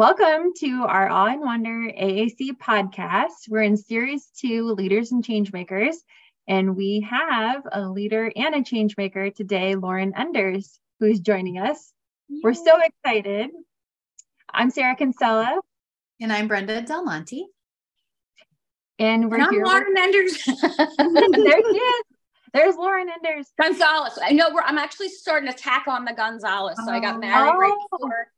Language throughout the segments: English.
Welcome to our Awe and Wonder AAC podcast. We're in series two, Leaders and Changemakers, and we have a leader and a changemaker today, Lauren Enders, who's joining us. Yay. We're so excited. I'm Sarah Kinsella. And I'm Brenda Del Monte. And we're and I'm here. Lauren Enders. there he is. There's Lauren Enders. Gonzalez. I know I'm actually starting to tack on the Gonzalez. So I got married oh. right before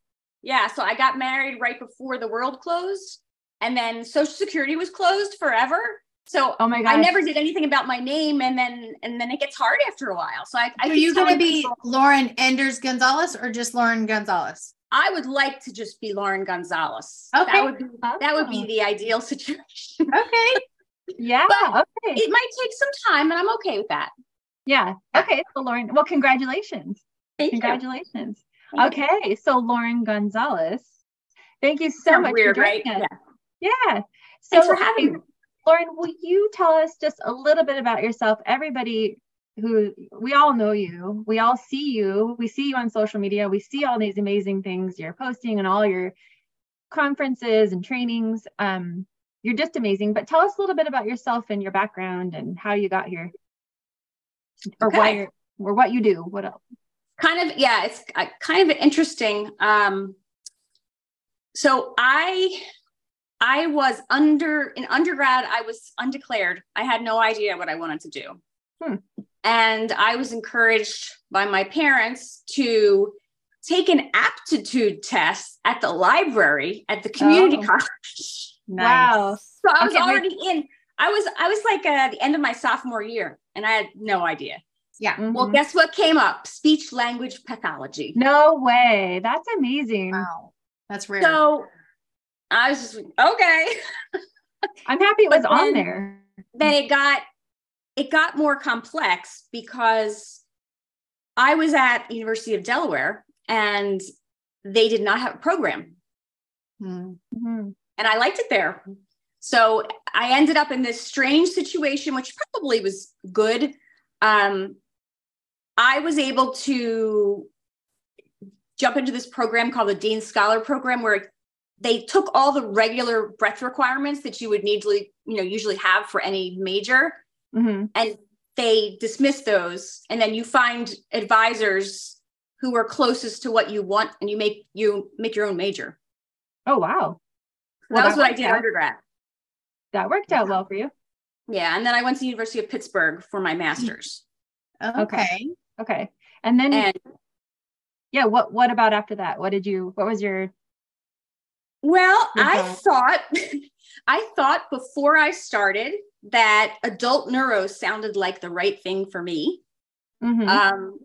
yeah, so I got married right before the world closed, and then Social Security was closed forever. So oh my God, I never did anything about my name, and then and then it gets hard after a while. So I, I are you going to be Lauren Enders Gonzalez or just Lauren Gonzalez? I would like to just be Lauren Gonzalez. Okay, that would be that would be oh. the ideal situation. Okay, yeah, but okay. It might take some time, and I'm okay with that. Yeah. Okay. So Lauren, well, congratulations. Thank congratulations. You. Okay, so Lauren Gonzalez, thank you so much weird, for joining right? us. Yeah. yeah. So, Thanks for having me. Lauren, will you tell us just a little bit about yourself? Everybody who we all know you, we all see you, we see you on social media, we see all these amazing things you're posting and all your conferences and trainings. Um, you're just amazing. But tell us a little bit about yourself and your background and how you got here, or okay. why you're, or what you do. What else? Kind of yeah it's uh, kind of interesting um so i i was under in undergrad i was undeclared i had no idea what i wanted to do hmm. and i was encouraged by my parents to take an aptitude test at the library at the community oh. college nice. wow so i was okay, already wait. in i was i was like at the end of my sophomore year and i had no idea yeah. Mm-hmm. Well, guess what came up? Speech language pathology. No way. That's amazing. Wow. That's rare. So I was just okay. I'm happy it was then, on there. Then it got it got more complex because I was at University of Delaware and they did not have a program. Mm-hmm. And I liked it there. So I ended up in this strange situation, which probably was good. Um, I was able to jump into this program called the Dean Scholar Program, where they took all the regular breadth requirements that you would need to, you know, usually have for any major, mm-hmm. and they dismissed those, and then you find advisors who are closest to what you want, and you make you make your own major. Oh wow! Well, that was what I did out. undergrad. That worked out well for you. Yeah, and then I went to the University of Pittsburgh for my master's. Okay. Okay. And then and, yeah, what what about after that? What did you what was your Well, your I thought I thought before I started that adult neuro sounded like the right thing for me. Mm-hmm. Um,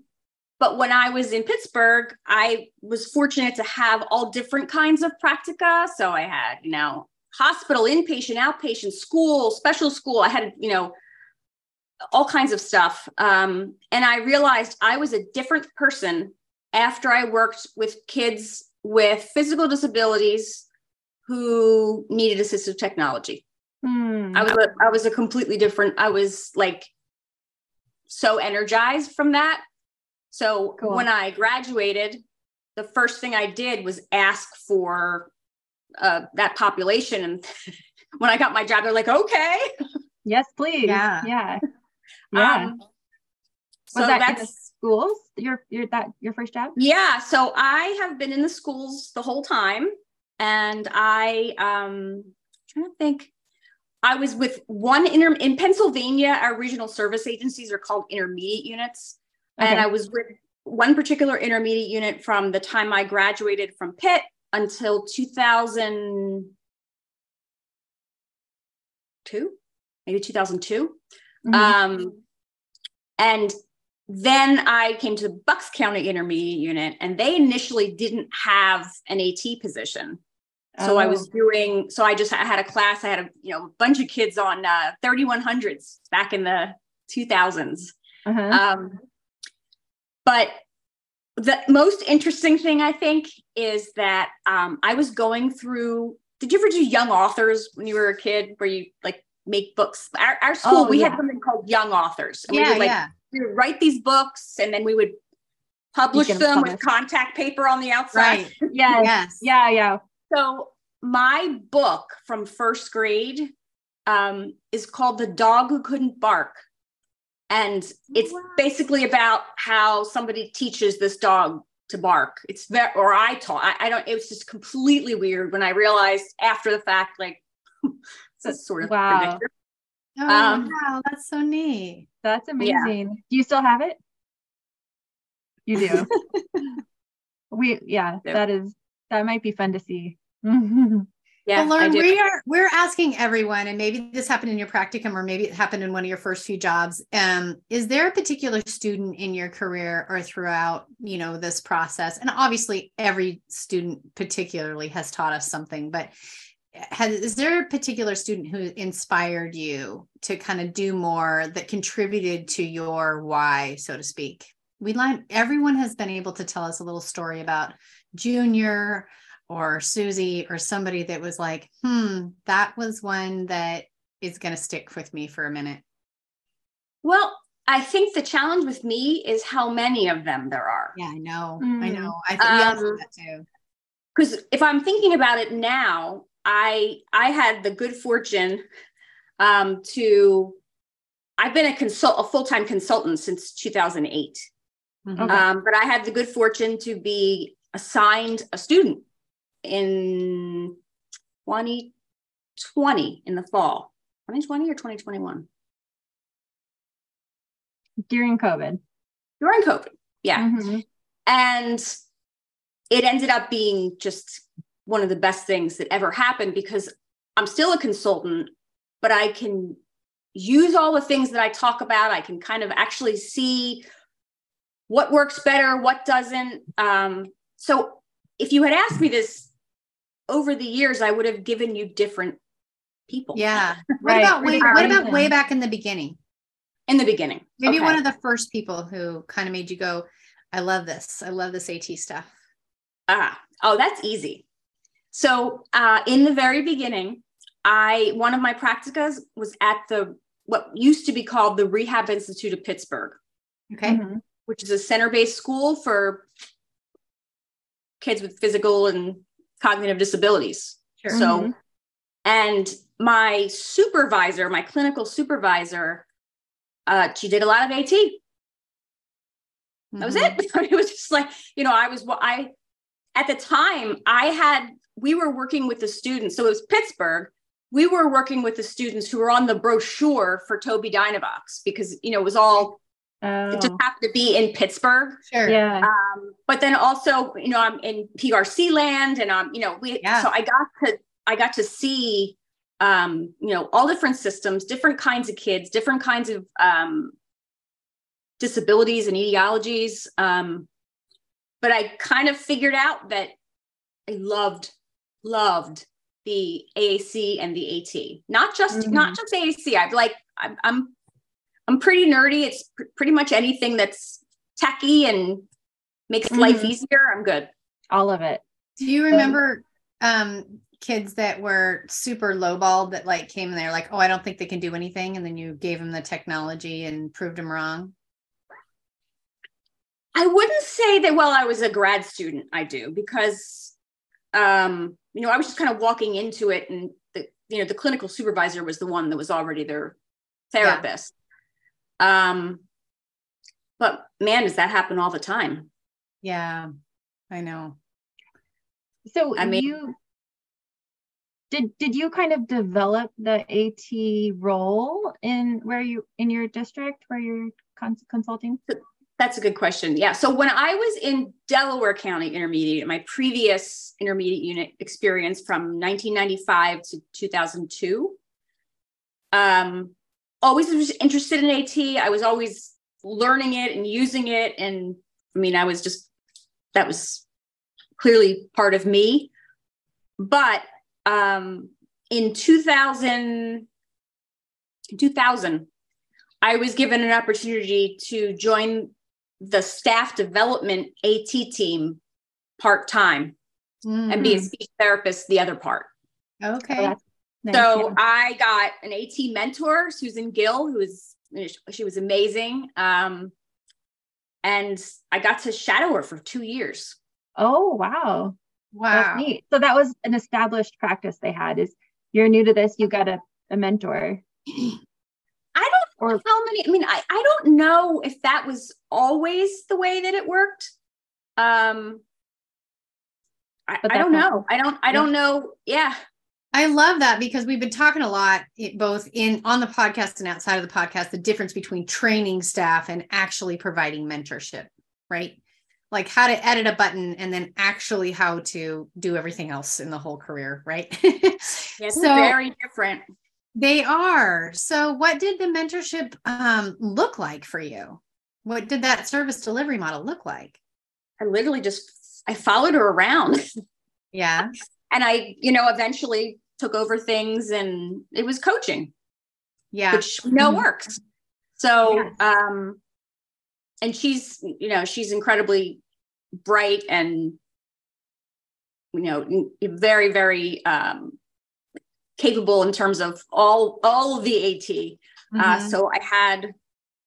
but when I was in Pittsburgh, I was fortunate to have all different kinds of practica. So I had, you know, hospital, inpatient, outpatient, school, special school. I had, you know, all kinds of stuff. Um, and I realized I was a different person after I worked with kids with physical disabilities who needed assistive technology. Hmm. I was a, I was a completely different. I was like so energized from that. So cool. when I graduated, the first thing I did was ask for uh, that population. And when I got my job, they're like, "Okay, yes, please, yeah, yeah." Yeah. Um, so Was that that's schools. Your your that your first job? Yeah. So I have been in the schools the whole time, and I um i trying to think. I was with one inter in Pennsylvania. Our regional service agencies are called intermediate units, okay. and I was with one particular intermediate unit from the time I graduated from Pitt until 2002, maybe 2002. Mm-hmm. Um, and then I came to the Bucks County Intermediate Unit, and they initially didn't have an AT position. So oh. I was oh. doing. So I just I had a class. I had a you know a bunch of kids on uh, 3100s back in the 2000s. Uh-huh. Um, but the most interesting thing I think is that um, I was going through. Did you ever do young authors when you were a kid, where you like make books. Our, our school, oh, we yeah. had something called young authors. And yeah, we would like yeah. we would write these books and then we would publish them publish. with contact paper on the outside. Right. yes. yes. Yeah. Yeah. So my book from first grade um, is called The Dog Who Couldn't Bark. And it's Wow. basically about how somebody teaches this dog to bark. It's very, or I taught, I, I don't, it was just completely weird when I realized after the fact, like, it's sort of Wow. ridiculous. Oh, Um, wow, that's so neat. That's Yeah. amazing. Do you still have it? You do. we yeah, Yeah. that is that might be fun to see. Yeah, well, Lauren, we are we're asking everyone, and maybe this happened in your practicum, or maybe it happened in one of your first few jobs. Um, is there a particular student in your career or throughout, you know, this process? And obviously, every student particularly has taught us something, but has is there a particular student who inspired you to kind of do more that contributed to your why, so to speak? We line everyone has been able to tell us a little story about Junior or Susie or somebody that was like, hmm, that was one that is going to stick with me for a minute. Well, I think the challenge with me is how many of them there are. Yeah, I know. I Mm. know. I think Um, that too. because if I'm thinking about it now, I I had the good fortune um, to I've been a consult a full time consultant since 2008, Mhm. Okay. um, but I had the good fortune to be assigned a student in 2020 in the fall, 2020 or 2021 During COVID. during COVID. Yeah. Mhm. And it ended up being just one of the best things that ever happened because I'm still a consultant, but I can use all the things that I talk about. I can kind of actually see what works better, what doesn't. Um, so if you had asked me this over the years, I would have given you different people. Yeah. What Right, about way, what about way back in the beginning? In the beginning. Maybe Okay. one of the first people who kind of made you go, I love this. I love this AT stuff. Ah, oh, that's easy. So uh, in the very beginning, I one of my practicas was at the what used to be called the Rehab Institute of Pittsburgh, Okay. Mhm. which is a center-based school for kids with physical and cognitive disabilities. Sure. So, Mhm. and my supervisor, my clinical supervisor, uh, she did a lot of AT. That was Mhm. it. it was just like, you know, I was what I at the time I had we were working with the students. So it was Pittsburgh. We were working with the students who were on the brochure for Tobii Dynavox because you know it was all it just Oh, happened to be in Pittsburgh. Sure. yeah. Um, but then also, you know, I'm in PRC land and um, you know, we Yeah. so I got to I got to see um, you know, all different systems, different kinds of kids, different kinds of um disabilities and etiologies. Um, but I kind of figured out that I loved, loved the AAC and the AT. Not just not just AAC. I've like I'm I'm I'm pretty nerdy. It's pr- pretty much anything that's techy and makes life Mhm. easier. I'm good. All of it. Do you remember um kids that were super lowballed that like came and they're like, oh, I don't think they can do anything, and then you gave them the technology and proved them wrong? I wouldn't say that while I was a grad student, I do because, um, you know, I was just kind of walking into it, and the you know the clinical supervisor was the one that was already their therapist. Um, but man, does that happen all the time? Yeah, I know. So I mean- you did did you kind of develop the AT role in where you in your district where you're cons- consulting? That's a good question. Yeah. So when I was in Delaware County Intermediate, my previous intermediate unit experience from 1995 to 2002, um, always was interested in AT. I was always learning it and using it. And I mean, I was just, that was clearly part of me. But um, in 2000, 2000, I was given an opportunity to join the staff development AT team part time and be a Mhm. speech therapist the other part. okay. Nice, So. I got an AT mentor, Susan Gill, who was she was amazing. Um, and I got to shadow her for two years. Oh wow. Wow. neat. So that was an established practice they had is you're new to this, you got a, a mentor. Or- how many. I mean, I, I don't know if that was always the way that it worked. Um, I, I don't know. I don't. I don't know. Yeah. I love that because we've been talking a lot, both in on the podcast and outside of the podcast, the difference between training staff and actually providing mentorship, right? Like how to edit a button and then actually how to do everything else in the whole career, right? It's So- very different. They are. So, what did the mentorship um, look like for you? What did that service delivery model look like? I literally just I followed her around, Yeah. and I, you know, eventually took over things, and it was coaching. Yeah. which we know Mhm. works. So, Yes. um, and she's, you know, she's incredibly bright and, you know, very, very um, capable in terms of all all of the AT. Uh, Mhm. so I had,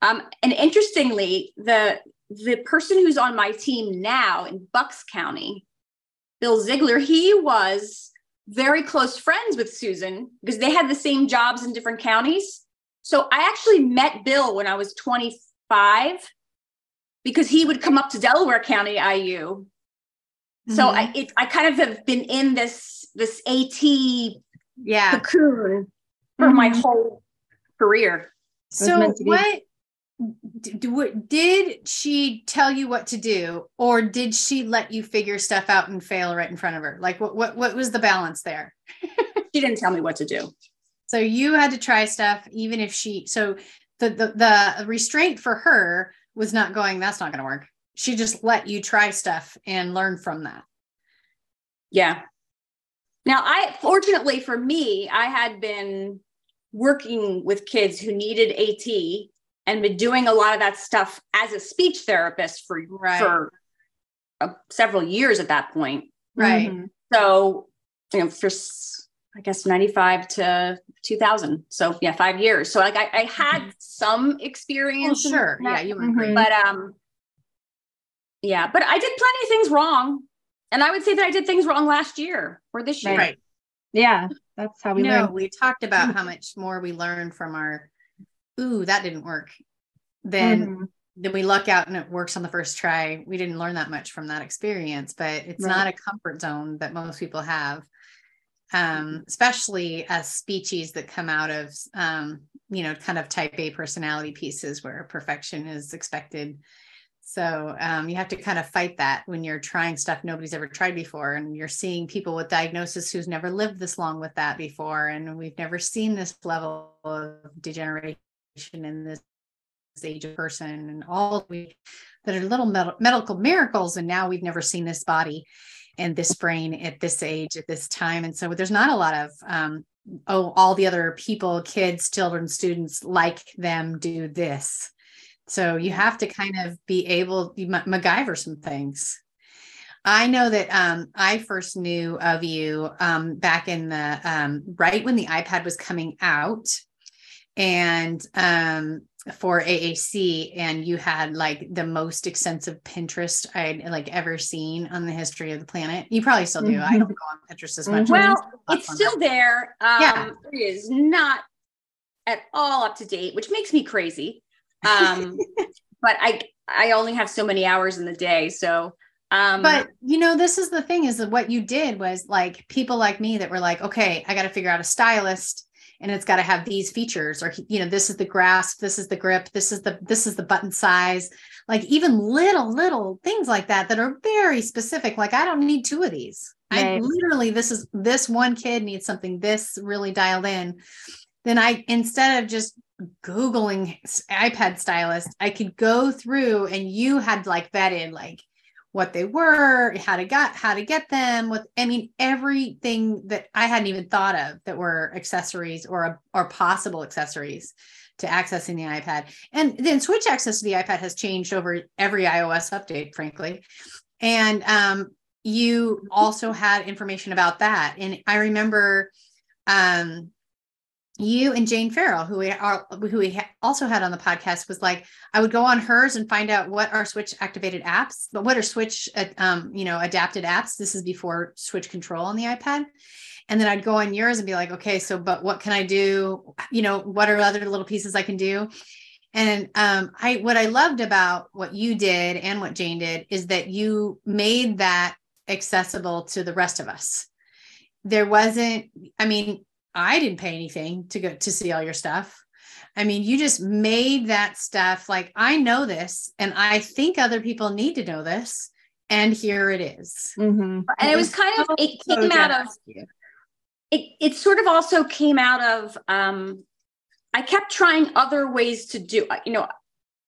um, and interestingly, the the person who's on my team now in Bucks County, Bill Ziegler, he was very close friends with Susan because they had the same jobs in different counties. So I actually met Bill when I was 25 because he would come up to Delaware County IU. So Mhm. I it, I kind of have been in this this AT yeah. cocoon for my Mhm. whole career. So meant to be. what d- d- what- did she tell you what to do or did she let you figure stuff out and fail right in front of her? Like what what what was the balance there? She didn't tell me what to do. So you had to try stuff even if she so the the, the restraint for her was not going that's not going to work. She just let you try stuff and learn from that. Yeah. Now, I fortunately for me, I had been working with kids who needed AT and been doing a lot of that stuff as a speech therapist for Right. for uh, several years at that point. Right. Mhm. So, you know, for s- I guess 95 to 2000. So, yeah, 5 years. So like I, I had some experience in sure. Yeah, you were Mhm. great. but um yeah, but I did plenty of things wrong. And I would say that I did things wrong last year or this year. Right. Yeah, that's how we no, learn. we talked about how much more we learned from our ooh, that didn't work. Then Mhm. then we luck out and it works on the first try. We didn't learn that much from that experience, but it's Right. not a comfort zone that most people have. Um, especially as speechies that come out of um, you know, kind of type A personality pieces where perfection is expected. So um, you have to kind of fight that when you're trying stuff nobody's ever tried before, and you're seeing people with diagnosis who's never lived this long with that before, and we've never seen this level of degeneration in this age of person, and all we that are little med- medical miracles, and now we've never seen this body and this brain at this age at this time, and so there's not a lot of um, oh all the other people, kids, children, students like them do this so you have to kind of be able you Ma- MacGyver some things. I know that um, I first knew of you um, back in the um, right when the iPad was coming out, and um, for AAC, and you had like the most extensive Pinterest I'd like ever seen on the history of the planet. You probably still do. I don't go on Pinterest as much. Well, it's still there. Um, Yeah. It is not at all up to date, which makes me crazy. Um, but I I only have so many hours in the day, so um, but you know this is the thing is that what you did was like people like me that were like okay i got to figure out a stylus and it's got to have these features or you know this is the grasp this is the grip this is the this is the button size. Like even little little things like that that are very specific like i don't need two of these. I literally this is this one kid needs something this really dialed in. Then i instead of just googling ipad stylus i could go through and you had like vetted like what they were, how to got how to get them, with I mean everything that I hadn't even thought of that were accessories or or possible accessories to accessing the iPad. And then switch access to the iPad has changed over every iOS update, frankly. And um, you also had information about that. And I remember um, you and Jane Farrall, who we are, who we also had on the podcast, was like, I would go on hers and find out what are switch activated apps, but what are switch, uh, um, you know, adapted apps. This is before switch control on the iPad, and then I'd go on yours and be like, okay, so but what can I do? You know, what are other little pieces I can do? And um, I what I loved about what you did and what Jane did is that you made that accessible to the rest of us. There wasn't, I mean, I didn't pay anything to go to see all your stuff. I mean, you just made that stuff like I know this, and I think other people need to know this, and here it is. Mm-hmm. And it was kind of it came so out of it. It sort of also came out of um, I kept trying other ways to do. You know,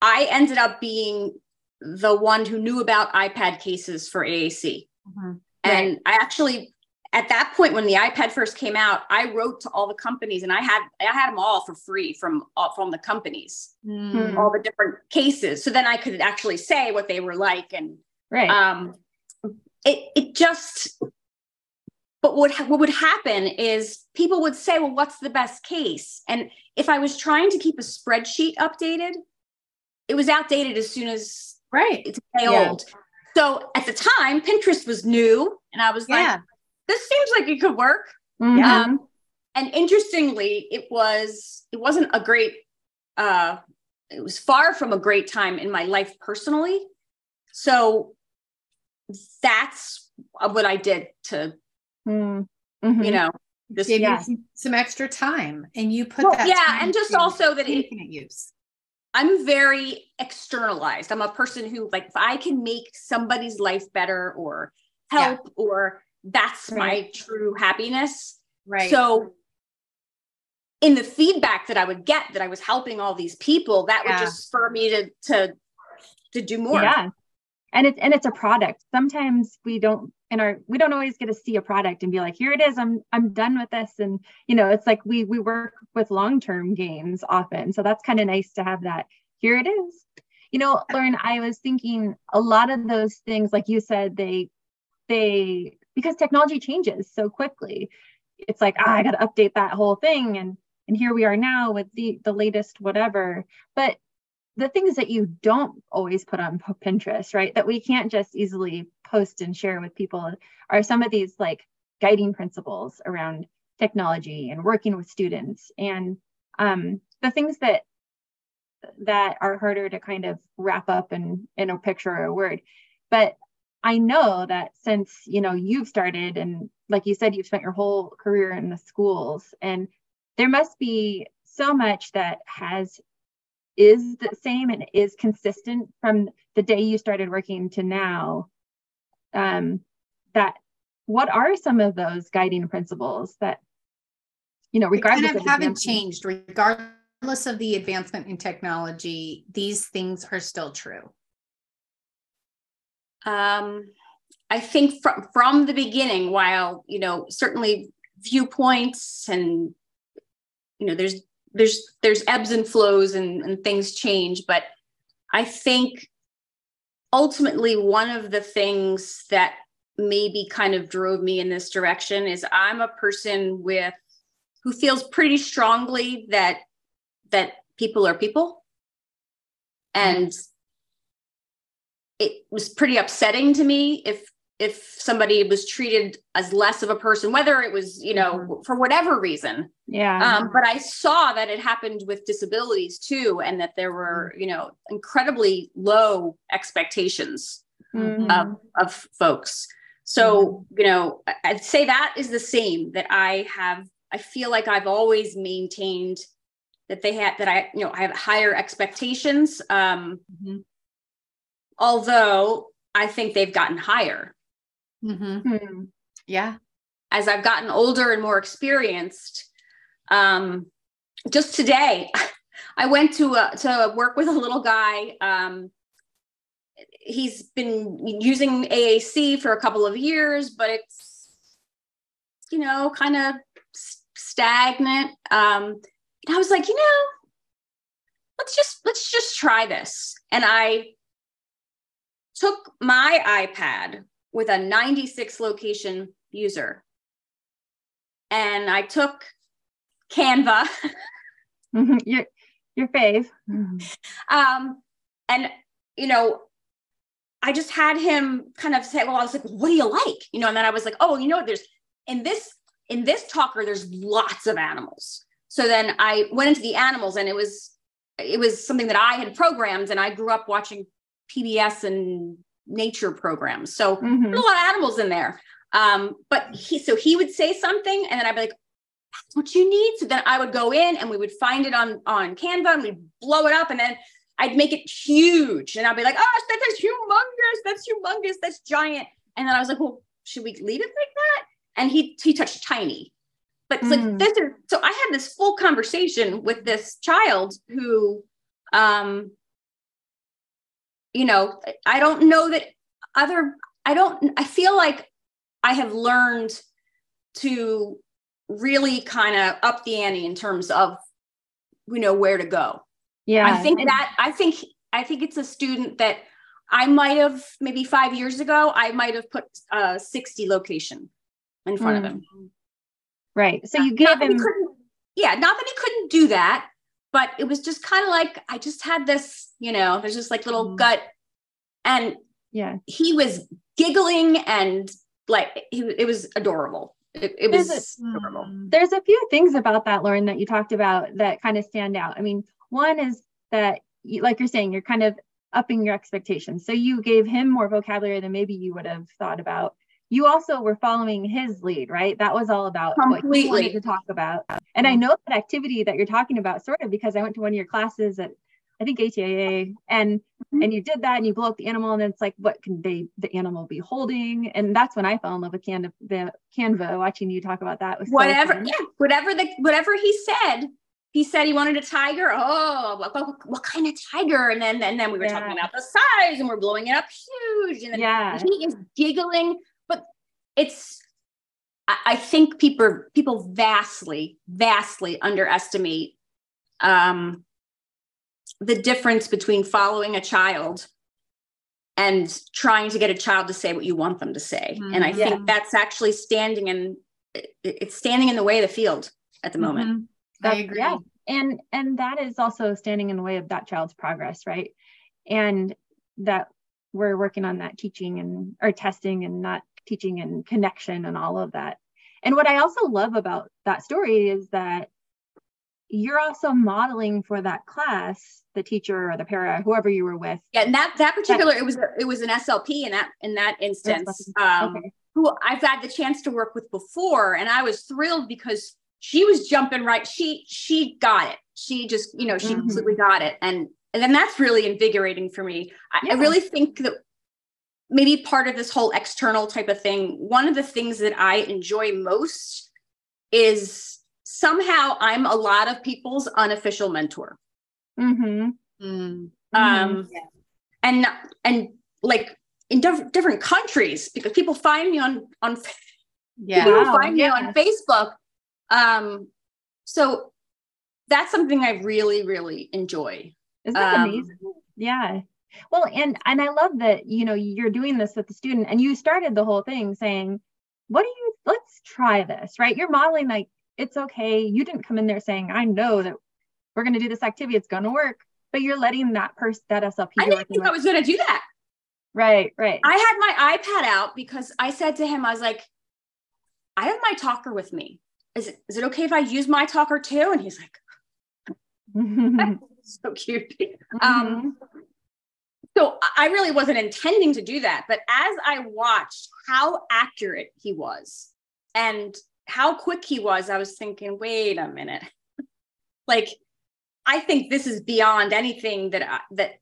I ended up being the one who knew about iPad cases for AAC, mm-hmm. and right. I actually at that point when the ipad first came out i wrote to all the companies and i had i had them all for free from uh, from the companies mm. all the different cases so then i could actually say what they were like and right um it it just but what what would happen is people would say well what's the best case and if i was trying to keep a spreadsheet updated it was outdated as soon as right it's yeah. old so at the time pinterest was new and i was yeah. like this seems like it could work. Mm-hmm. Um, and interestingly, it was it wasn't a great uh, it was far from a great time in my life personally. So that's what I did to mm-hmm. you know just give yeah. you some, extra time and you put well, that yeah and just also that infinite use i'm very externalized i'm a person who like if i can make somebody's life better or help yeah. or that's right. my true happiness. Right. So in the feedback that I would get that I was helping all these people, that yeah. would just spur me to to to do more. Yeah. And it's and it's a product. Sometimes we don't in our we don't always get to see a product and be like, here it is, I'm I'm done with this. And you know, it's like we we work with long-term gains often. So that's kind of nice to have that. Here it is. You know, Lauren, I was thinking a lot of those things, like you said, they they because technology changes so quickly. It's like, ah, I got to update that whole thing. And, and here we are now with the, the latest whatever. But the things that you don't always put on Pinterest, right? That we can't just easily post and share with people are some of these like guiding principles around technology and working with students and um, the things that that are harder to kind of wrap up in in a picture or a word but I know that since you know you've started and like you said you've spent your whole career in the schools and there must be so much that has is the same and is consistent from the day you started working to now um, that what are some of those guiding principles that you know regardless kind of, of haven't changed. Regardless of the advancement in technology these things are still true um, I think from from the beginning, while you know certainly viewpoints and you know there's there's there's ebbs and flows and, and things change, but I think ultimately one of the things that maybe kind of drove me in this direction is I'm a person with who feels pretty strongly that that people are people. And it was pretty upsetting to me if if somebody was treated as less of a person whether it was you know mm-hmm. for whatever reason yeah um, but i saw that it happened with disabilities too and that there were mm-hmm. you know incredibly low expectations mm-hmm. of, of folks so mm-hmm. you know i'd say that is the same that i have i feel like i've always maintained that they had that i you know i have higher expectations um, mm-hmm although I think they've gotten higher. Mm-hmm. Hmm. Yeah. As I've gotten older and more experienced, um, just today, I went to uh, to work with a little guy. Um, he's been using AAC for a couple of years, but it's you know kind of stagnant. Um, and I was like, you know, let's just let's just try this. And I took my iPad with a 96 location user and I took Canva. your your fave. Um, and you know, I just had him kind of say, "Well, I was like, what do you like?" You know, and then I was like, "Oh, you know what? There's in this in this talker, there's lots of animals." So then I went into the animals, and it was it was something that I had programmed, and I grew up watching PBS and nature programs. So Mhm. a lot of animals in there. Um, but he so he would say something, and then I'd be like, "That's what you need." So then I would go in, and we would find it on on Canva, and we'd blow it up, and then I'd make it huge, and I'd be like, "Oh, that- that's humongous! That's humongous! That's giant!" And then I was like, "Well, should we leave it like that?" And he he touched tiny, but it's Mm. like this is so I had this full conversation with this child who, um, you know, I don't know that other I don't I feel like I have learned to really kind of up the ante in terms of you know where to go. Yeah. I think that I think I think it's a student that I might have maybe five years ago I might have put a 60 location in front of hmm. him. right. So you gave Not him yeah, not that he couldn't do that, but it was just kind of like I just had this, you know, there's just like little Mm. gut, and yeah. he was giggling and like he, it was adorable. It, it There's was adorable. There's a few things about that, Lauren, that you talked about that kind of stand out. I mean, one is that, you, like you're saying, you're kind of upping your expectations. So you gave him more vocabulary than maybe you would have thought about. You also were following his lead, right? That was all about what he wanted Completely. to talk about. And I know that activity that you're talking about, sort of, because I went to one of your classes at, I think ATIA, and Mhm. and you did that, and you blow up the animal, and it's like, what can they, the animal, be holding? And that's when I fell in love with Canva. The Canva, watching you talk about that was whatever, fun. yeah, whatever the whatever he said. He said he wanted a tiger. Oh, what, what, what kind of tiger? And then and then we were Yeah. talking about the size, and we're blowing it up huge. And then Yeah. he is giggling, but it's I, I think people people vastly, vastly underestimate um the difference between following a child and trying to get a child to say what you want them to say. And I Yeah. think that's actually standing in it's standing in the way of the field at the moment. Mhm. I agree. yeah. and and that is also standing in the way of that child's progress right and that we're working on that teaching and or testing and not teaching and connection and all of that and what i also love about that story is that you're also modeling for that class the teacher or the para whoever you were with Yeah, and that that particular it was it was an SLP in that in that instance. Um, okay who I've had the chance to work with before, and I was thrilled because she was jumping right. She she got it. She just you know she Mhm. completely got it, and and then that's really invigorating for me. I, I really think that maybe part of this whole external type of thing. One of the things that I enjoy most is somehow I'm a lot of people's unofficial mentor. mm-hmm. Mm. Um, Yeah. and and like in diff- different countries because people find me on on Yeah. Wow, find me on Facebook. Um, so that's something I really, really enjoy. Isn't that Um, amazing? Yeah. Well, and and I love that you know you're doing this with the student, and you started the whole thing saying, "What do you? Let's try this." Right? You're modeling like it's okay. You didn't come in there saying, "I know that we're going to do this activity. It's going to work," but you're letting that person, that SLP, I didn't think I was going to do that. right, right. I had my iPad out because I said to him, I was like, I have my talker with me. Is it, is it okay if I use my talker too? And he's like, so cute. Um, so I really wasn't intending to do that. But as I watched how accurate he was and how quick he was, I was thinking, wait a minute. like, I think this is beyond anything that I, that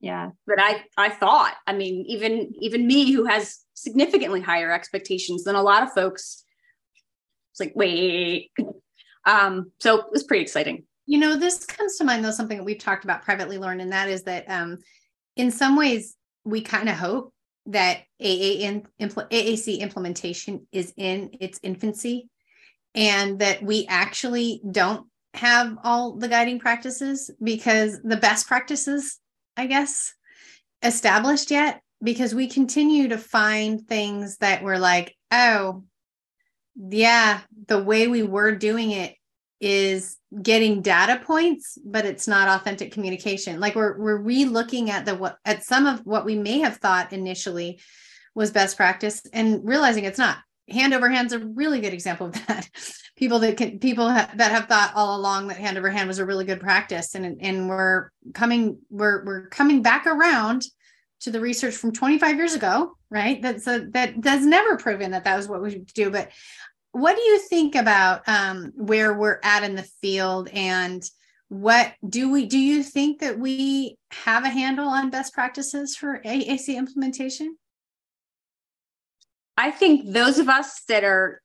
yeah. that I I thought. I mean, even even me who has significantly higher expectations than a lot of folks. It's like, wait. Um, so it was pretty exciting. You know, this comes to mind though, something that we've talked about privately, Lauren, and that is that um, in some ways we kind of hope that impl- AAC implementation is in its infancy and that we actually don't have all the guiding practices because the best practices, I guess, established yet because we continue to find things that we're like, oh, yeah, the way we were doing it is getting data points, but it's not authentic communication. Like we're we're re-looking at the what at some of what we may have thought initially was best practice and realizing it's not. Hand over hand's a really good example of that. people that can people ha- that have thought all along that hand over hand was a really good practice, and and we're coming we're we're coming back around to the research from 25 years ago, right? That's a, that that's never proven that that was what we should do. But what do you think about um, where we're at in the field and what do we do you think that we have a handle on best practices for AAC implementation? I think those of us that are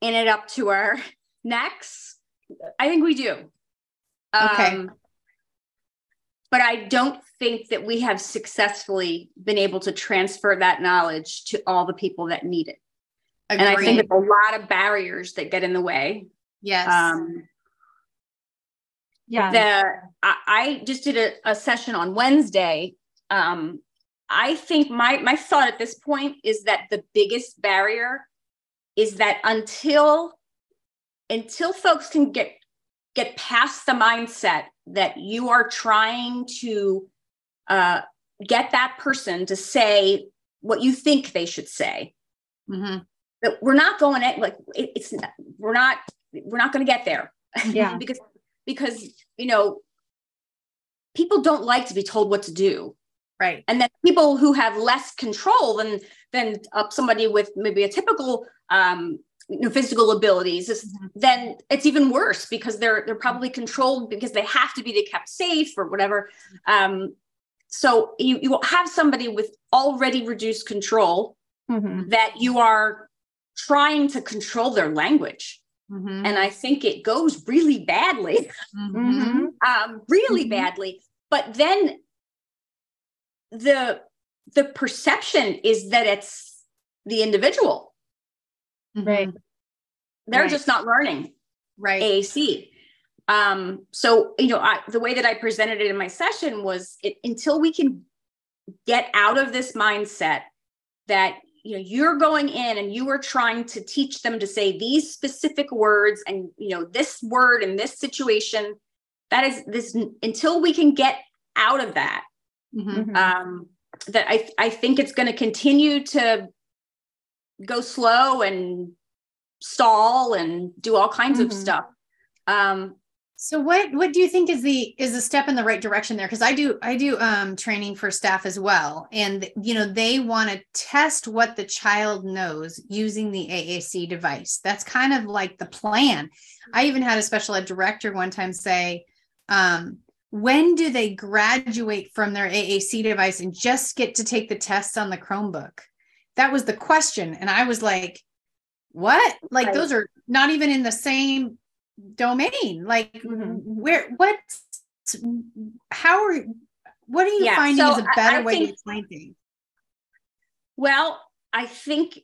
in it up to our necks, I think we do. Okay. Um, but I don't think that we have successfully been able to transfer that knowledge to all the people that need it. Agreed. And I think there's a lot of barriers that get in the way. yes. Um, Yeah. the I, I just did a, a session on Wednesday. Um, I think my my thought at this point is that the biggest barrier is that until until folks can get get past the mindset that you are trying to uh, get that person to say what you think they should say Mhm. That we're not going at like it, it's we're not we're not going to get there Yeah. because because you know people don't like to be told what to do Right. and then people who have less control than than uh, somebody with maybe a typical um you know, physical abilities is, Mhm. then it's even worse because they're they're probably controlled because they have to be they kept safe or whatever um so you you have somebody with already reduced control Mhm. that you are trying to control their language Mhm. and i think it goes really badly Mhm. Mhm. um, really Mhm. badly. But then the the perception is that it's the individual. Right. They're Right. just not learning Right. AAC. Um, so you know, I, the way that I presented it in my session was it, until we can get out of this mindset that you know you're going in and you are trying to teach them to say these specific words and you know this word in this situation that is this until we can get out of that Mhm. Mhm. um that i i think it's going to continue to go slow and stall and do all kinds of Mhm. stuff um So what what do you think is the is a step in the right direction there? Because I do I do um training for staff as well, and you know they want to test what the child knows using the AAC device. That's kind of like the plan. I even had a special ed director one time say, um, "When do they graduate from their AAC device and just get to take the tests on the Chromebook?" That was the question, and I was like, "What? Like Right. those are not even in the same." Domain like Mhm. where what how are what are you Yeah, finding so is a better I way think- to explain things well i think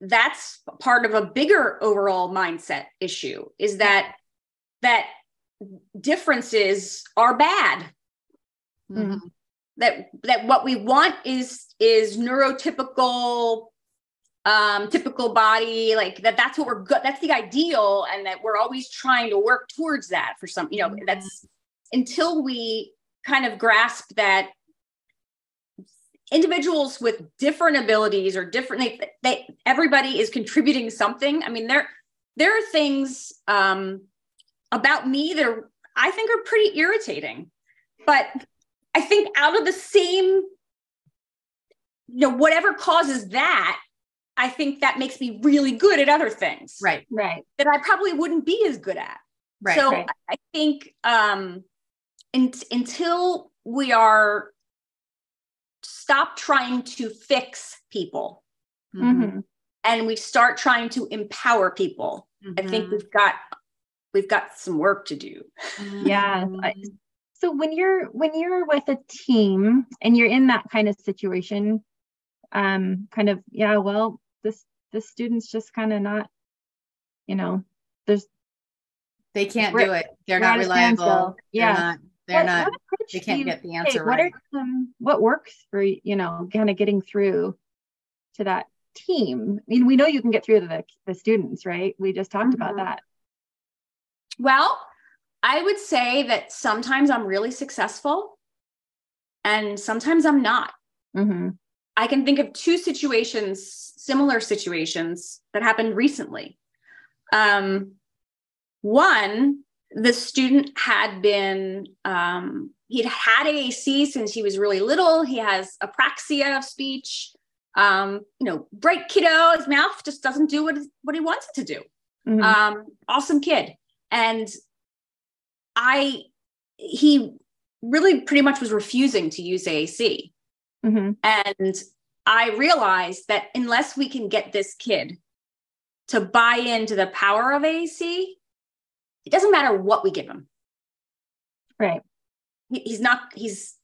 that's part of a bigger overall mindset issue is that that differences are bad Mhm. that that what we want is is neurotypical um typical body like that that's what we're good that's the ideal and that we're always trying to work towards that for some you know Mhm. that's until we kind of grasp that individuals with different abilities or different they, they everybody is contributing something i mean there there are things um about me that are, i think are pretty irritating but i think out of the same you know whatever causes that i think that makes me really good at other things right Right. that i probably wouldn't be as good at right so right. I think um, in, until we are stop trying to fix people Mhm. Mhm. and we start trying to empower people, I think Mhm. we've got we've got some work to do. Yeah. So when you're when you're with a team and you're in that kind of situation, um, kind of yeah, well, this this student's just kind of not, you know, there's they can't do it they're not at a standstill. reliable Yeah. they're not they're what, not what they can't get the take? answer What are some what works for you know kind of getting through to that team? I mean, we know you can get through to the, the students, right? We just talked mm-hmm. about that. Well, I would say that sometimes I'm really successful and sometimes I'm not. Mm-hmm. I can think of two situations, similar situations that happened recently. Um, one, the student had been, um, he'd had AAC since he was really little. He has apraxia of speech. Um, you know, bright kiddo, his mouth just doesn't do what, what he wants it to do. Mm-hmm. Um, awesome kid. And I, he really pretty much was refusing to use AAC. Mm-hmm. And I realized that unless we can get this kid to buy into the power of AAC, it doesn't matter what we give him. Right. He, he's not, he's,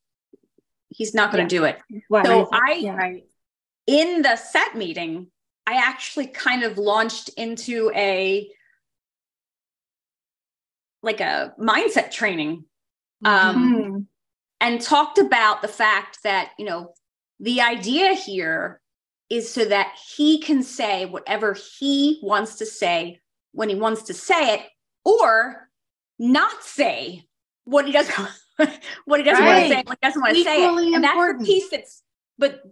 he's not going to yeah. do it. So I, yeah. in the set meeting, I actually kind of launched into a, like a mindset training um, mm-hmm. And talked about the fact that, you know, the idea here is so that he can say whatever he wants to say when he wants to say it or not say what he doesn't what he doesn't right. want to say what he doesn't want to say it. and that's the piece that's but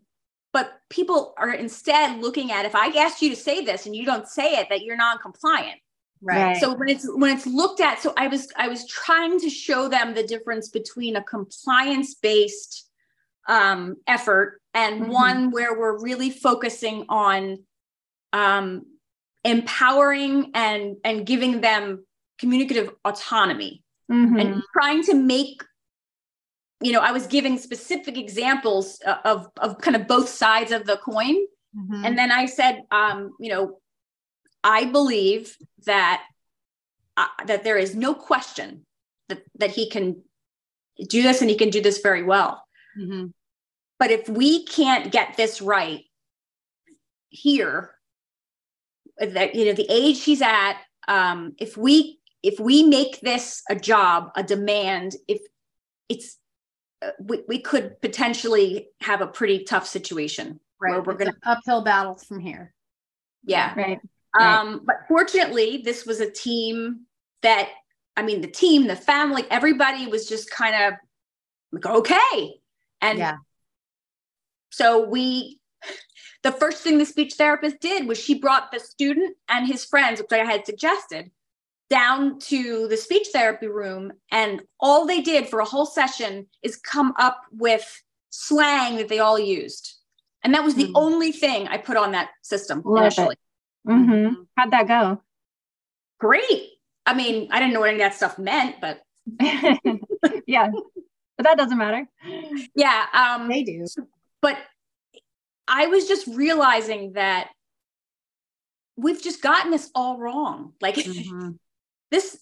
but people are instead looking at if i asked you to say this and you don't say it that you're non-compliant right so when it's when it's looked at so i was i was trying to show them the difference between a compliance based um, effort and mm-hmm. one where we're really focusing on um, empowering and and giving them communicative autonomy mm-hmm. and trying to make you know i was giving specific examples of of kind of both sides of the coin mm-hmm. and then i said um you know I believe that uh, that there is no question that that he can do this and he can do this very well. Mm-hmm. But if we can't get this right here, that you know the age he's at, um, if we if we make this a job, a demand, if it's uh, we, we could potentially have a pretty tough situation right. where we're going to uphill battles from here. Yeah. Right. Um, but fortunately, this was a team that, I mean, the team, the family, everybody was just kind of like, okay. And yeah. so we, the first thing the speech therapist did was she brought the student and his friends, which I had suggested, down to the speech therapy room. And all they did for a whole session is come up with slang that they all used. And that was the mm. only thing I put on that system Love initially. It. Mm-hmm. mm-hmm. How'd that go? Great. I mean, I didn't know what any of that stuff meant, but yeah, but that doesn't matter. Yeah, um, they do. But I was just realizing that we've just gotten this all wrong. Like mm-hmm. this,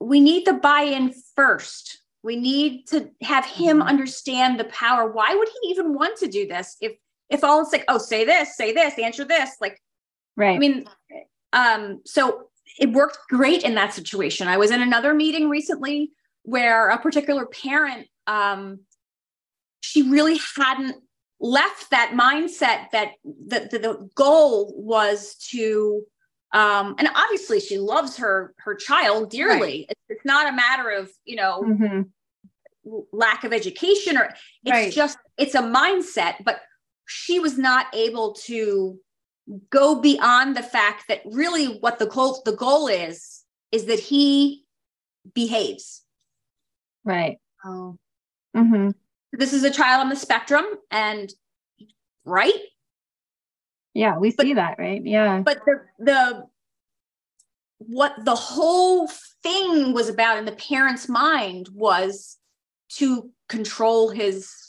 we need the buy-in first. We need to have him mm-hmm. understand the power. Why would he even want to do this if if all it's like, oh, say this, say this, answer this, like Right. I mean, um, so it worked great in that situation. I was in another meeting recently where a particular parent, um, she really hadn't left that mindset that the, the, the goal was to um, and obviously she loves her her child dearly right. it's, not a matter of you know mm-hmm. lack of education or it's right. just it's a mindset but she was not able to go beyond the fact that really what the goal the goal is is that he behaves. Right. Oh. Mm-hmm. this is a child on the spectrum and right? Yeah we see but, that right? Yeah. But the the what the whole thing was about in the parent's mind was to control his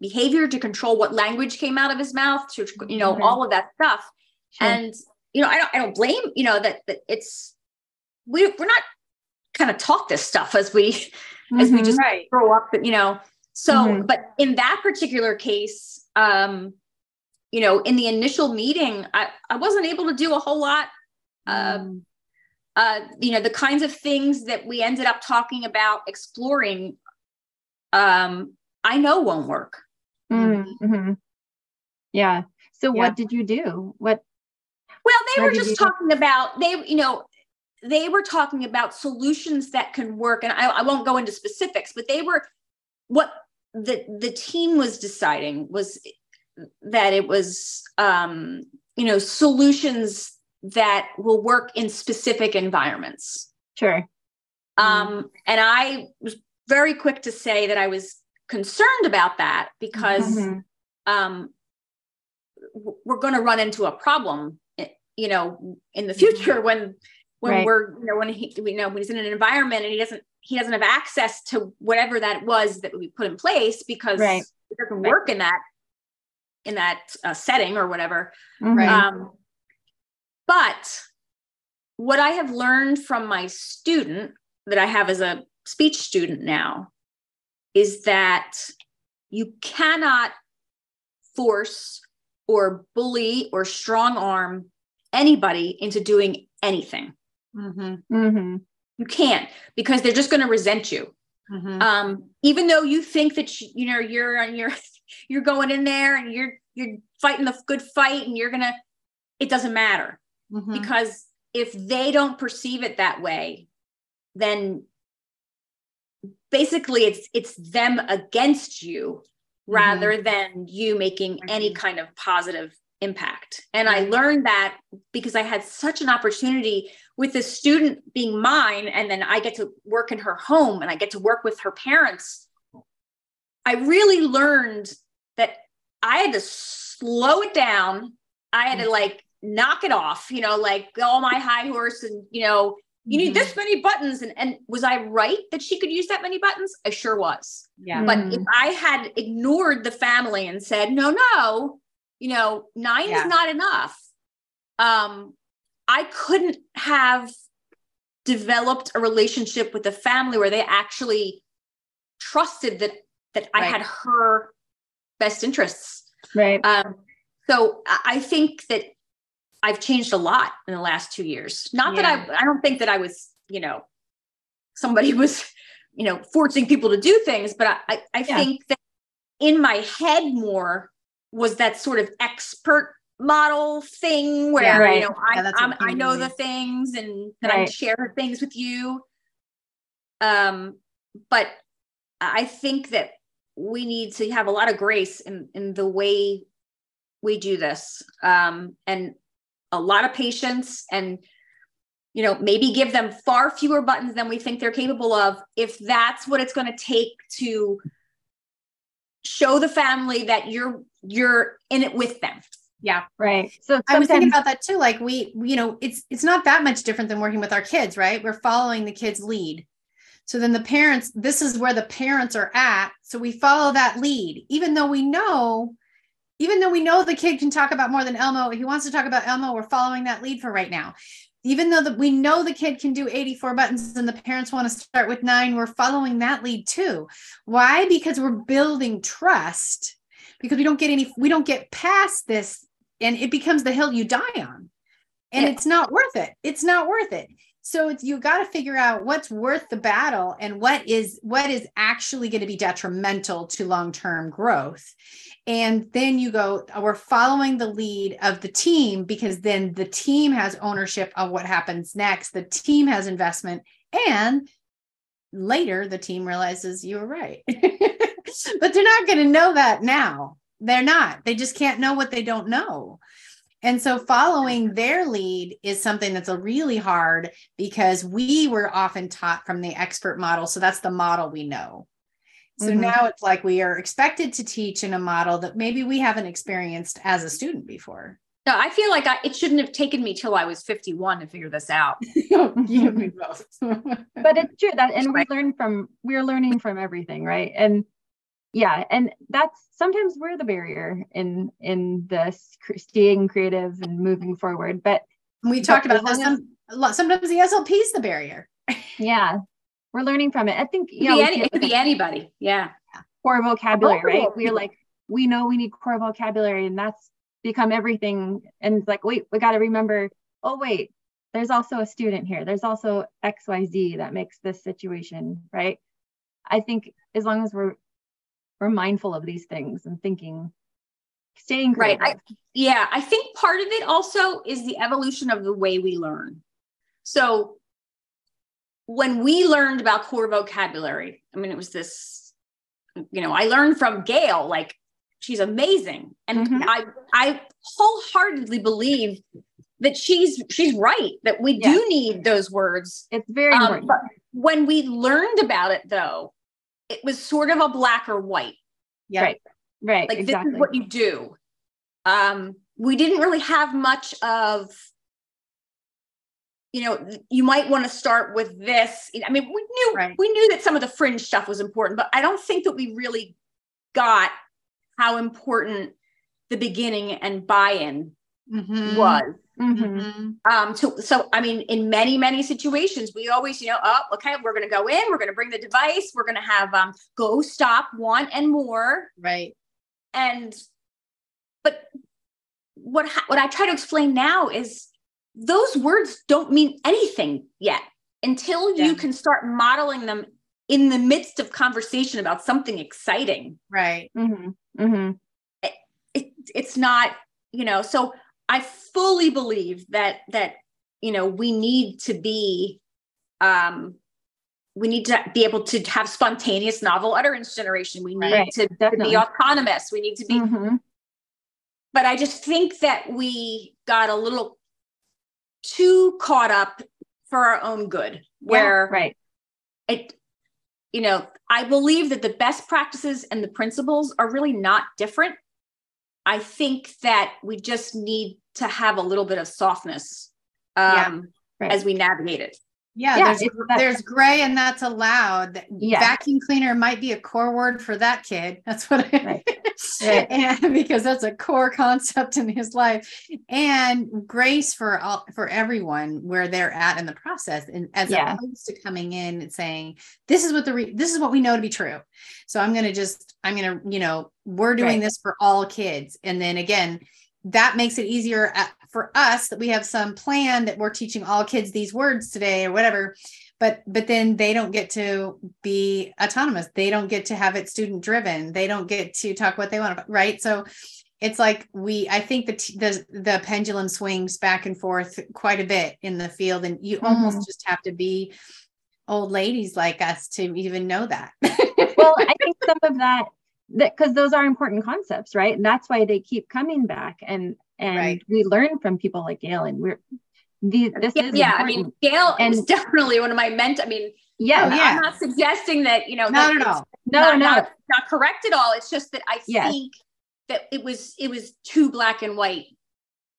behavior to control what language came out of his mouth to you know mm-hmm. all of that stuff sure. and you know I don't I don't blame you know that, that it's we we're not kind of taught this stuff as we mm-hmm. as we mm-hmm. just right. grow up you know so mm-hmm. but in that particular case um you know in the initial meeting I I wasn't able to do a whole lot um uh you know the kinds of things that we ended up talking about exploring um I know won't work Mm-hmm. Yeah. So yeah. what did you do? What Well, they were just talking about they you know, they were talking about solutions that can work and I, I won't go into specifics, but they were what the the team was deciding was that it was um you know solutions that will work in specific environments sure um mm-hmm. and i was very quick to say that i was concerned about that because mm-hmm. um we're going to run into a problem you know in the future when when right. we're you know when he you know when he's in an environment and he doesn't he doesn't have access to whatever that was that we put in place because right. it doesn't right. work in that in that uh, setting or whatever mm-hmm. um, but what i have learned from my student that i have as a speech student now is that you cannot force or bully or strong arm anybody into doing anything Mm-hmm. Mm-hmm. You can't because they're just going to resent you. Mm-hmm. Um, even though you think that you, you know you're you're you're going in there and you're you're fighting the good fight and you're gonna, it doesn't matter mm-hmm. because if they don't perceive it that way, then basically it's it's them against you mm-hmm. rather than you making mm-hmm. any kind of positive impact. And I mm-hmm. learned that because I had such an opportunity with the student being mine, and then I get to work in her home and I get to work with her parents. I really learned that I had to slow it down. I had to mm-hmm. like knock it off, you know, like go on my high horse and, you know, you need this mm-hmm. many buttons. And, and was I right that she could use that many buttons? I sure was. Yeah. But if I had ignored the family and said, no, no, you know, nine yeah. is not enough. Um, I couldn't have developed a relationship with the family where they actually trusted that that right. I had her best interests. Right. Um, so I think that I've changed a lot in the last two years. Not yeah. that I I don't think that I was, you know, somebody was, you know, forcing people to do things, but I I, I yeah. think that in my head more was that sort of expert model thing where yeah, right. you know I, i know the things and that right. I share things with you. Um, but I think that we need to have a lot of grace in in the way we do this, um, and a lot of patience, and you know maybe give them far fewer buttons than we think they're capable of if that's what it's going to take to show the family that you're you're in it with them. Yeah. Right. So sometimes- i was thinking about that too like we you know it's it's not that much different than working with our kids right? We're following the kids lead. So then the parents this is where the parents are at. So we follow that lead even though we know even though we know the kid can talk about more than elmo he wants to talk about elmo we're following that lead for right now. Even though that we know the kid can do 84 buttons and the parents want to start with nine we're following that lead too. Why? Because we're building trust because we don't get any we don't get past this and it becomes the hill you die on. And yeah. it's not worth it. It's not worth it. So it's you got to figure out what's worth the battle and what is what is actually going to be detrimental to long-term growth and then you go we're following the lead of the team because then the team has ownership of what happens next. The team has investment. And later the team realizes you were right. But they're not going to know that now. They're not. They just can't know what they don't know. And so following their lead is something that's a really hard because we were often taught from the expert model. So that's the model we know so mm-hmm. now it's like we are expected to teach in a model that maybe we haven't experienced as a student before no, I feel like I, it shouldn't have taken me till I was 51 to figure this out. you me both. but it's true that, and we learn from, we're learning from everything, right? And yeah, and that's sometimes we're the barrier in in this staying creative and moving forward. But we talked about this. Some, sometimes the SLP is the barrier. yeah, we're learning from it. I think yeah, it, any, it could be anybody. Yeah, core vocabulary, right? Oh. We're like we know we need core vocabulary, and that's become everything and it's like wait we got to remember oh wait there's also a student here there's also xyz that makes this situation right i think as long as we're we're mindful of these things and thinking staying creative. Right. I, yeah, I think part of it also is the evolution of the way we learn. So when we learned about core vocabulary, I mean, it was this, you know, I learned from Gail, like she's amazing. And mm-hmm. I I wholeheartedly believe that she's she's right, that we do need those words. It's very um, important. But when we learned about it though, it was sort of a black or white. Yeah. Right. Right. Like exactly. this is what you do. Um, we didn't really have much of you know you might want to start with this i mean we knew right. we knew that some of the fringe stuff was important but i don't think that we really got how important the beginning and buy-in mm-hmm. was mm-hmm. um so so i mean in many many situations we always you know oh okay we're going to go in we're going to bring the device we're going to have um go stop want and more right and but what what i try to explain now is those words don't mean anything yet until yeah. you can start modeling them in the midst of conversation about something exciting right mm-hmm. Mm-hmm. It, it, it's not you know so i fully believe that that you know we need to be um we need to be able to have spontaneous novel utterance generation we need right. to, to, be autonomous we need to be mm-hmm. but i just think that we got a little too caught up for our own good where yeah, right. it you know i believe that the best practices and the principles are really not different. I think that we just need to have a little bit of softness um, yeah, right. as we navigate it yeah, yeah there's there's gray and that's allowed. Yeah. Vacuum cleaner might be a core word for that kid. That's what I right. and because that's a core concept in his life. And grace for all for everyone where they're at in the process. And as yeah. opposed to coming in and saying, this is what the re- this is what we know to be true. So I'm gonna just, I'm gonna, you know, we're doing right. this for all kids. And then again, that makes it easier at, for us that we have some plan that we're teaching all kids these words today or whatever but but then they don't get to be autonomous. They don't get to have it student driven. They don't get to talk what they want right? So it's like we i think the the the pendulum swings back and forth quite a bit in the field and you mm-hmm. almost just have to be old ladies like us to even know that. Well i think some of that that because those are important concepts right? And that's why they keep coming back. And and right. we learn from people like gail and we're the, this yeah, is yeah i mean gail and, is definitely one of my ment i mean yeah, yeah. I'm not suggesting that you know not at all. no not, no not, not, correct at all. It's just that i yes. think that it was it was too black and white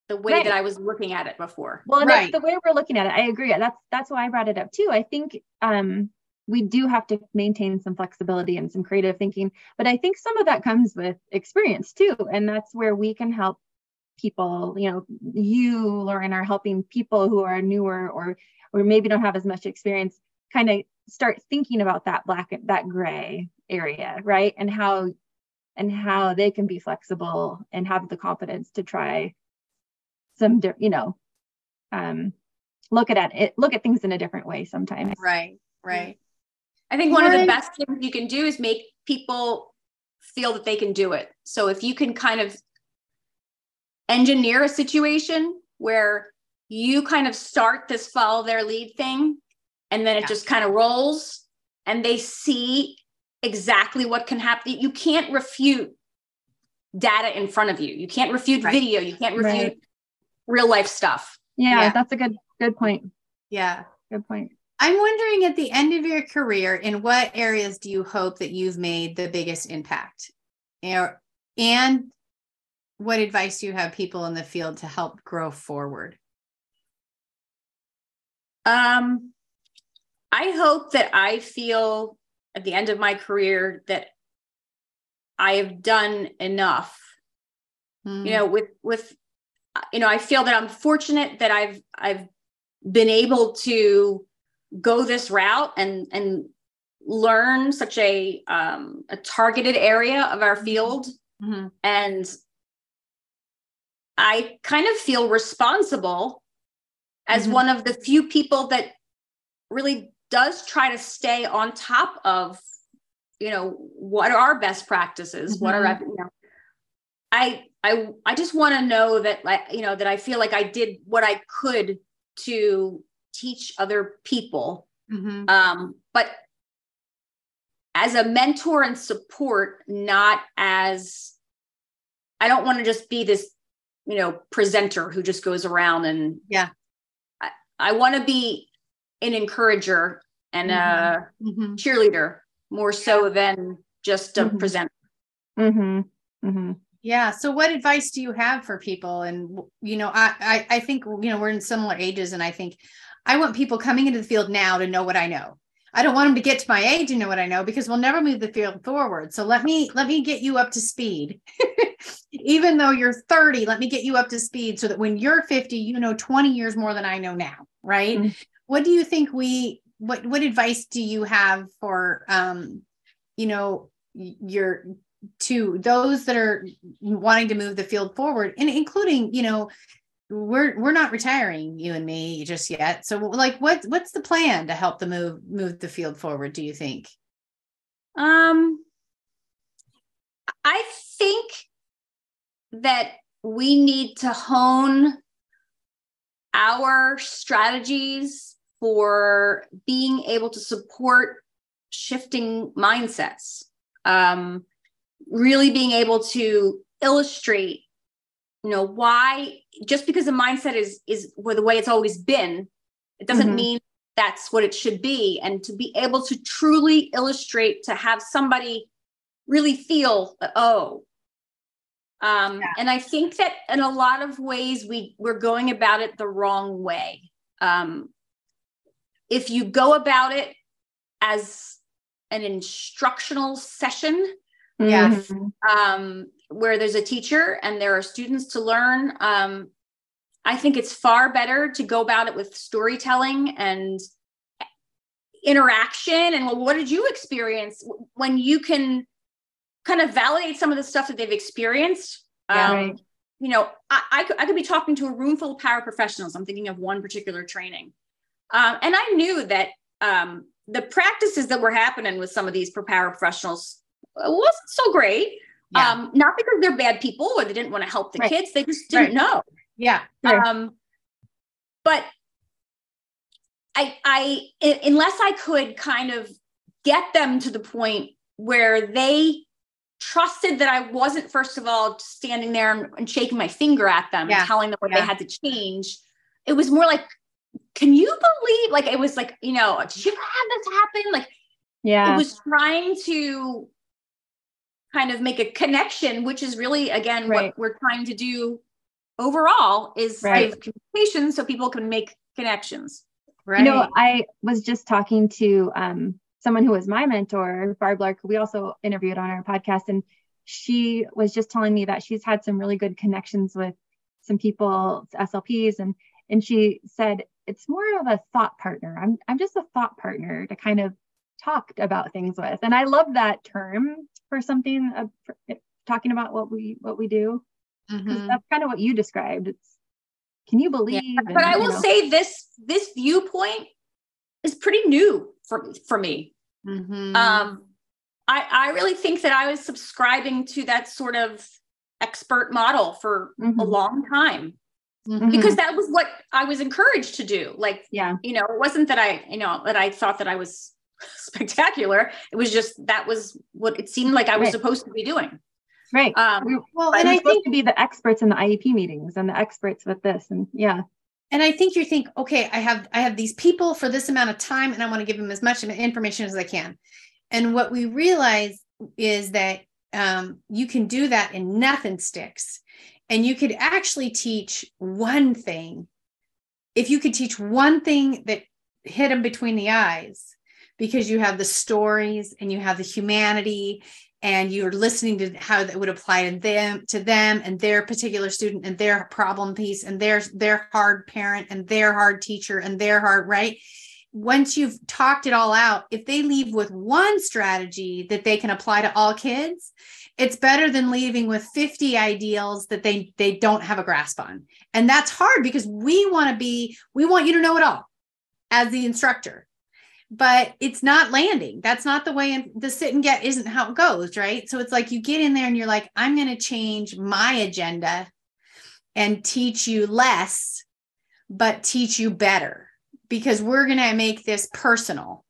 the way right. that i was looking at it before. Well right. the way we're looking at it. I agree. That's that's why i brought it up too. I think um we do have to maintain some flexibility and some creative thinking but i think some of that comes with experience too and that's where we can help people you know you lauren are helping people who are newer or or maybe don't have as much experience kind of start thinking about that black that gray area right? And how and how they can be flexible and have the confidence to try some you know um look at it look at things in a different way sometimes. Right right. I think one of the best things you can do is make people feel that they can do it. So if you can kind of engineer a situation where you kind of start this follow their lead thing and then it yeah. just kind of rolls and they see exactly what can happen. You can't refute data in front of you. You can't refute right. video. You can't refute right. real life stuff. Yeah, yeah, that's a good good point. Yeah. Good point. I'm wondering at the end of your career, in what areas do you hope that you've made the biggest impact? And what advice do you have people in the field to help grow forward? Um, I hope that I feel at the end of my career that I have done enough. Mm. You know, with with you know, I feel that I'm fortunate that I've I've been able to go this route and and learn such a um, a targeted area of our field mm-hmm. and i kind of feel responsible as mm-hmm. one of the few people that really does try to stay on top of you know what are our best practices mm-hmm. what are mm-hmm. you know I I I just want to know that like you know that I feel like I did what I could to teach other people. Mm-hmm. Um, but as a mentor and support, not as I don't want to just be this, you know, presenter who just goes around and yeah. I, I want to be an encourager and mm-hmm. a mm-hmm. cheerleader more so than just a mm-hmm. presenter. Mm-hmm. Mm-hmm. Yeah. So what advice do you have for people? And you know, I, I I think you know we're in similar ages, and I think I want people coming into the field now to know what I know. I don't want them to get to my age and know what I know because we'll never move the field forward. So let me let me get you up to speed. Even though you're 30, let me get you up to speed so that when you're 50, you know 20 years more than I know now, right? Mm-hmm. What do you think we what what advice do you have for um you know your to those that are wanting to move the field forward and including you know we're we're not retiring you and me just yet. So like what what's the plan to help the move move the field forward do you think? Um i think that we need to hone our strategies for being able to support shifting mindsets. Um really being able to illustrate you know why just because the mindset is is where the way it's always been it doesn't mm-hmm. mean that's what it should be and to be able to truly illustrate to have somebody really feel oh um, yeah. and i think that in a lot of ways we we're going about it the wrong way um, if you go about it as an instructional session Yes. Um, where there's a teacher and there are students to learn. Um, I think it's far better to go about it with storytelling and interaction. And well, what did you experience when you can kind of validate some of the stuff that they've experienced? Yeah, um, right. You know, I, I, could, I could be talking to a room full of paraprofessionals. I'm thinking of one particular training. Um, and I knew that um, the practices that were happening with some of these paraprofessionals wasn't so great. Yeah. Um, not because they're bad people or they didn't want to help the right. kids, they just didn't right. know. Yeah. Um, but I, I, unless I could kind of get them to the point where they trusted that I wasn't, first of all, standing there and, and shaking my finger at them yeah. and telling them what yeah. they had to change. It was more like, can you believe? Like, it was like, you know, did you ever have this happen? Like, yeah, it was trying to kind of make a connection, which is really again right. what we're trying to do overall is right. communication so people can make connections. Right. You know, I was just talking to um, someone who was my mentor, Barb Lark, we also interviewed on our podcast, and she was just telling me that she's had some really good connections with some people, SLPs, and and she said it's more of a thought partner. I'm I'm just a thought partner to kind of talk about things with, and I love that term for something uh, for, talking about what we what we do mm-hmm. that's kind of what you described it's can you believe yeah. but and, i will know. say this this viewpoint is pretty new for for me mm-hmm. um i i really think that i was subscribing to that sort of expert model for mm-hmm. a long time mm-hmm. because that was what i was encouraged to do like yeah you know it wasn't that i you know that i thought that i was spectacular. It was just that was what it seemed like I was right. supposed to be doing. Right. Um, well, and I think to be the experts in the IEP meetings and the experts with this, and yeah. And I think you think, okay, I have I have these people for this amount of time, and I want to give them as much information as I can. And what we realize is that um, you can do that and nothing sticks. And you could actually teach one thing. If you could teach one thing that hit them between the eyes, because you have the stories and you have the humanity and you're listening to how that would apply to them to them and their particular student and their problem piece and their their hard parent and their hard teacher and their hard right? Once you've talked it all out if they leave with one strategy that they can apply to all kids it's better than leaving with 50 ideals that they they don't have a grasp on. And that's hard because we want to be we want you to know it all as the instructor but it's not landing. That's not the way in the sit and get isn't how it goes, right? So it's like you get in there and you're like, I'm going to change my agenda and teach you less, but teach you better because we're going to make this personal.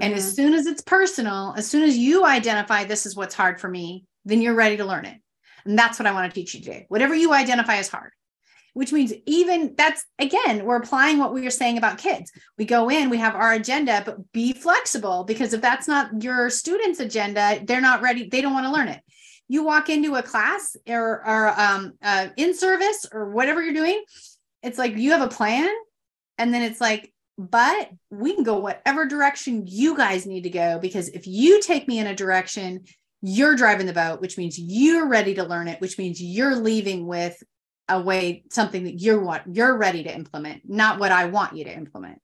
And mm-hmm. as soon as it's personal, as soon as you identify this is what's hard for me, then you're ready to learn it. And that's what I want to teach you today. Whatever you identify as hard, which means even that's again, we're applying what we were saying about kids. We go in, we have our agenda, but be flexible because if that's not your student's agenda, they're not ready, they don't want to learn it. You walk into a class or, or um, uh, in service or whatever you're doing, it's like you have a plan, and then it's like, but we can go whatever direction you guys need to go because if you take me in a direction, you're driving the boat, which means you're ready to learn it, which means you're leaving with a way something that you're what you're ready to implement not what i want you to implement.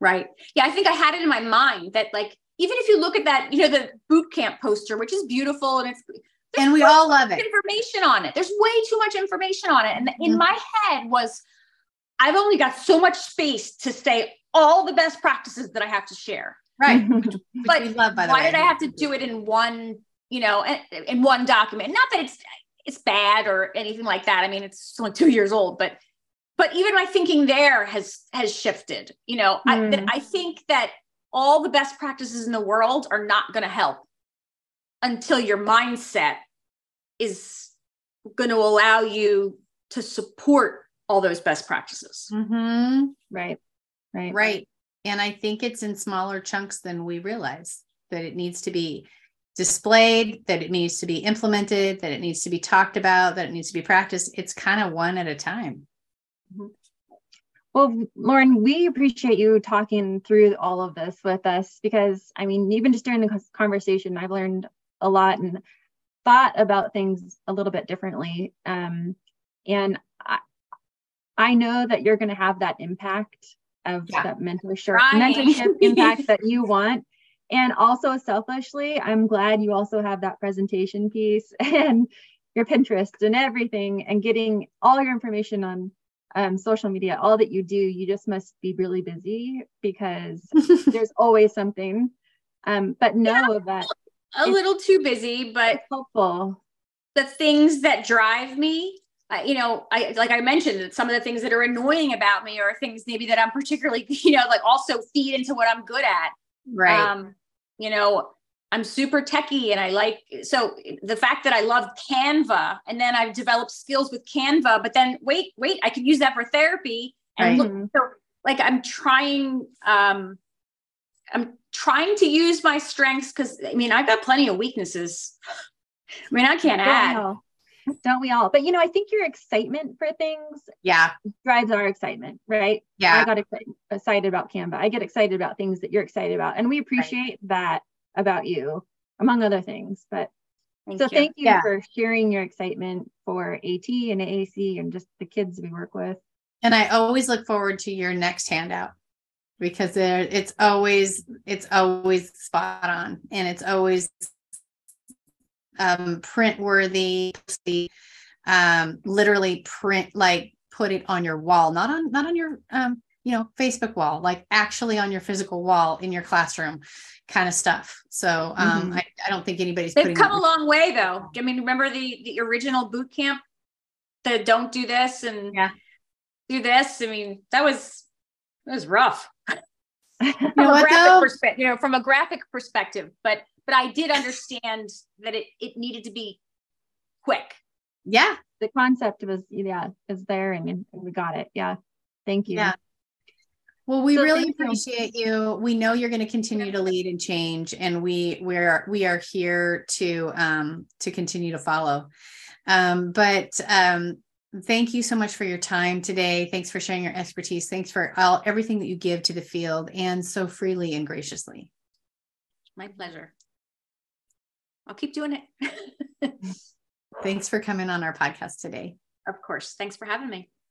Right? Yeah i think i had it in my mind that like even if you look at that you know the boot camp poster which is beautiful and it's and we all love it. information on it. There's way too much information on it. And mm-hmm. in my head was i've only got so much space to say all the best practices that i have to share. Right. But love, why way. did i have to do it in one you know in one document? Not that it's it's bad or anything like that. I mean, it's only two years old, but but even my thinking there has has shifted. You know, mm. I. I think that all the best practices in the world are not going to help until your mindset is going to allow you to support all those best practices. Mm-hmm. Right. Right. Right. And I think it's in smaller chunks than we realize that it needs to be displayed, that it needs to be implemented, that it needs to be talked about, that it needs to be practiced. It's kind of one at a time. Mm-hmm. Well, Lauren, we appreciate you talking through all of this with us because, I mean, even just during the conversation, I've learned a lot and thought about things a little bit differently. Um, and I, I know that you're going to have that impact of yeah. that mentorship, mentorship impact that you want and also selfishly, I'm glad you also have that presentation piece and your Pinterest and everything and getting all your information on um, social media, all that you do, you just must be really busy because there's always something. Um, but know yeah, that a little too busy, but helpful. The things that drive me, uh, you know, I like I mentioned, some of the things that are annoying about me are things maybe that I'm particularly, you know, like also feed into what I'm good at. Right. Um, you know, I'm super techie and I like so the fact that I love Canva and then I've developed skills with Canva, but then wait, wait, I could use that for therapy. And right. look, so like I'm trying, um, I'm trying to use my strengths because I mean I've got plenty of weaknesses. I mean, I can't add. Don't we all? But you know, I think your excitement for things yeah drives our excitement, right? Yeah. I got excited about Canva. I get excited about things that you're excited about. And we appreciate right. that about you, among other things. But thank so you. thank you yeah. for sharing your excitement for AT and AAC and just the kids we work with. And I always look forward to your next handout because there it's always it's always spot on and it's always um, print worthy, um, literally print like put it on your wall, not on not on your um, you know Facebook wall, like actually on your physical wall in your classroom, kind of stuff. So um, mm-hmm. I, I don't think anybody's. They've come a long way though. I mean, remember the the original boot camp, the don't do this and yeah. do this. I mean, that was that was rough. You know, what, perspe- you know, from a graphic perspective, but but I did understand that it it needed to be quick. Yeah. The concept was yeah, is there and we got it. Yeah. Thank you. Yeah. Well, we so really appreciate you. you. We know you're going to continue to lead and change, and we we're we are here to um to continue to follow. Um, but um, thank you so much for your time today. Thanks for sharing your expertise. Thanks for all everything that you give to the field and so freely and graciously. My pleasure. I'll keep doing it. Thanks for coming on our podcast today. Of course. Thanks for having me.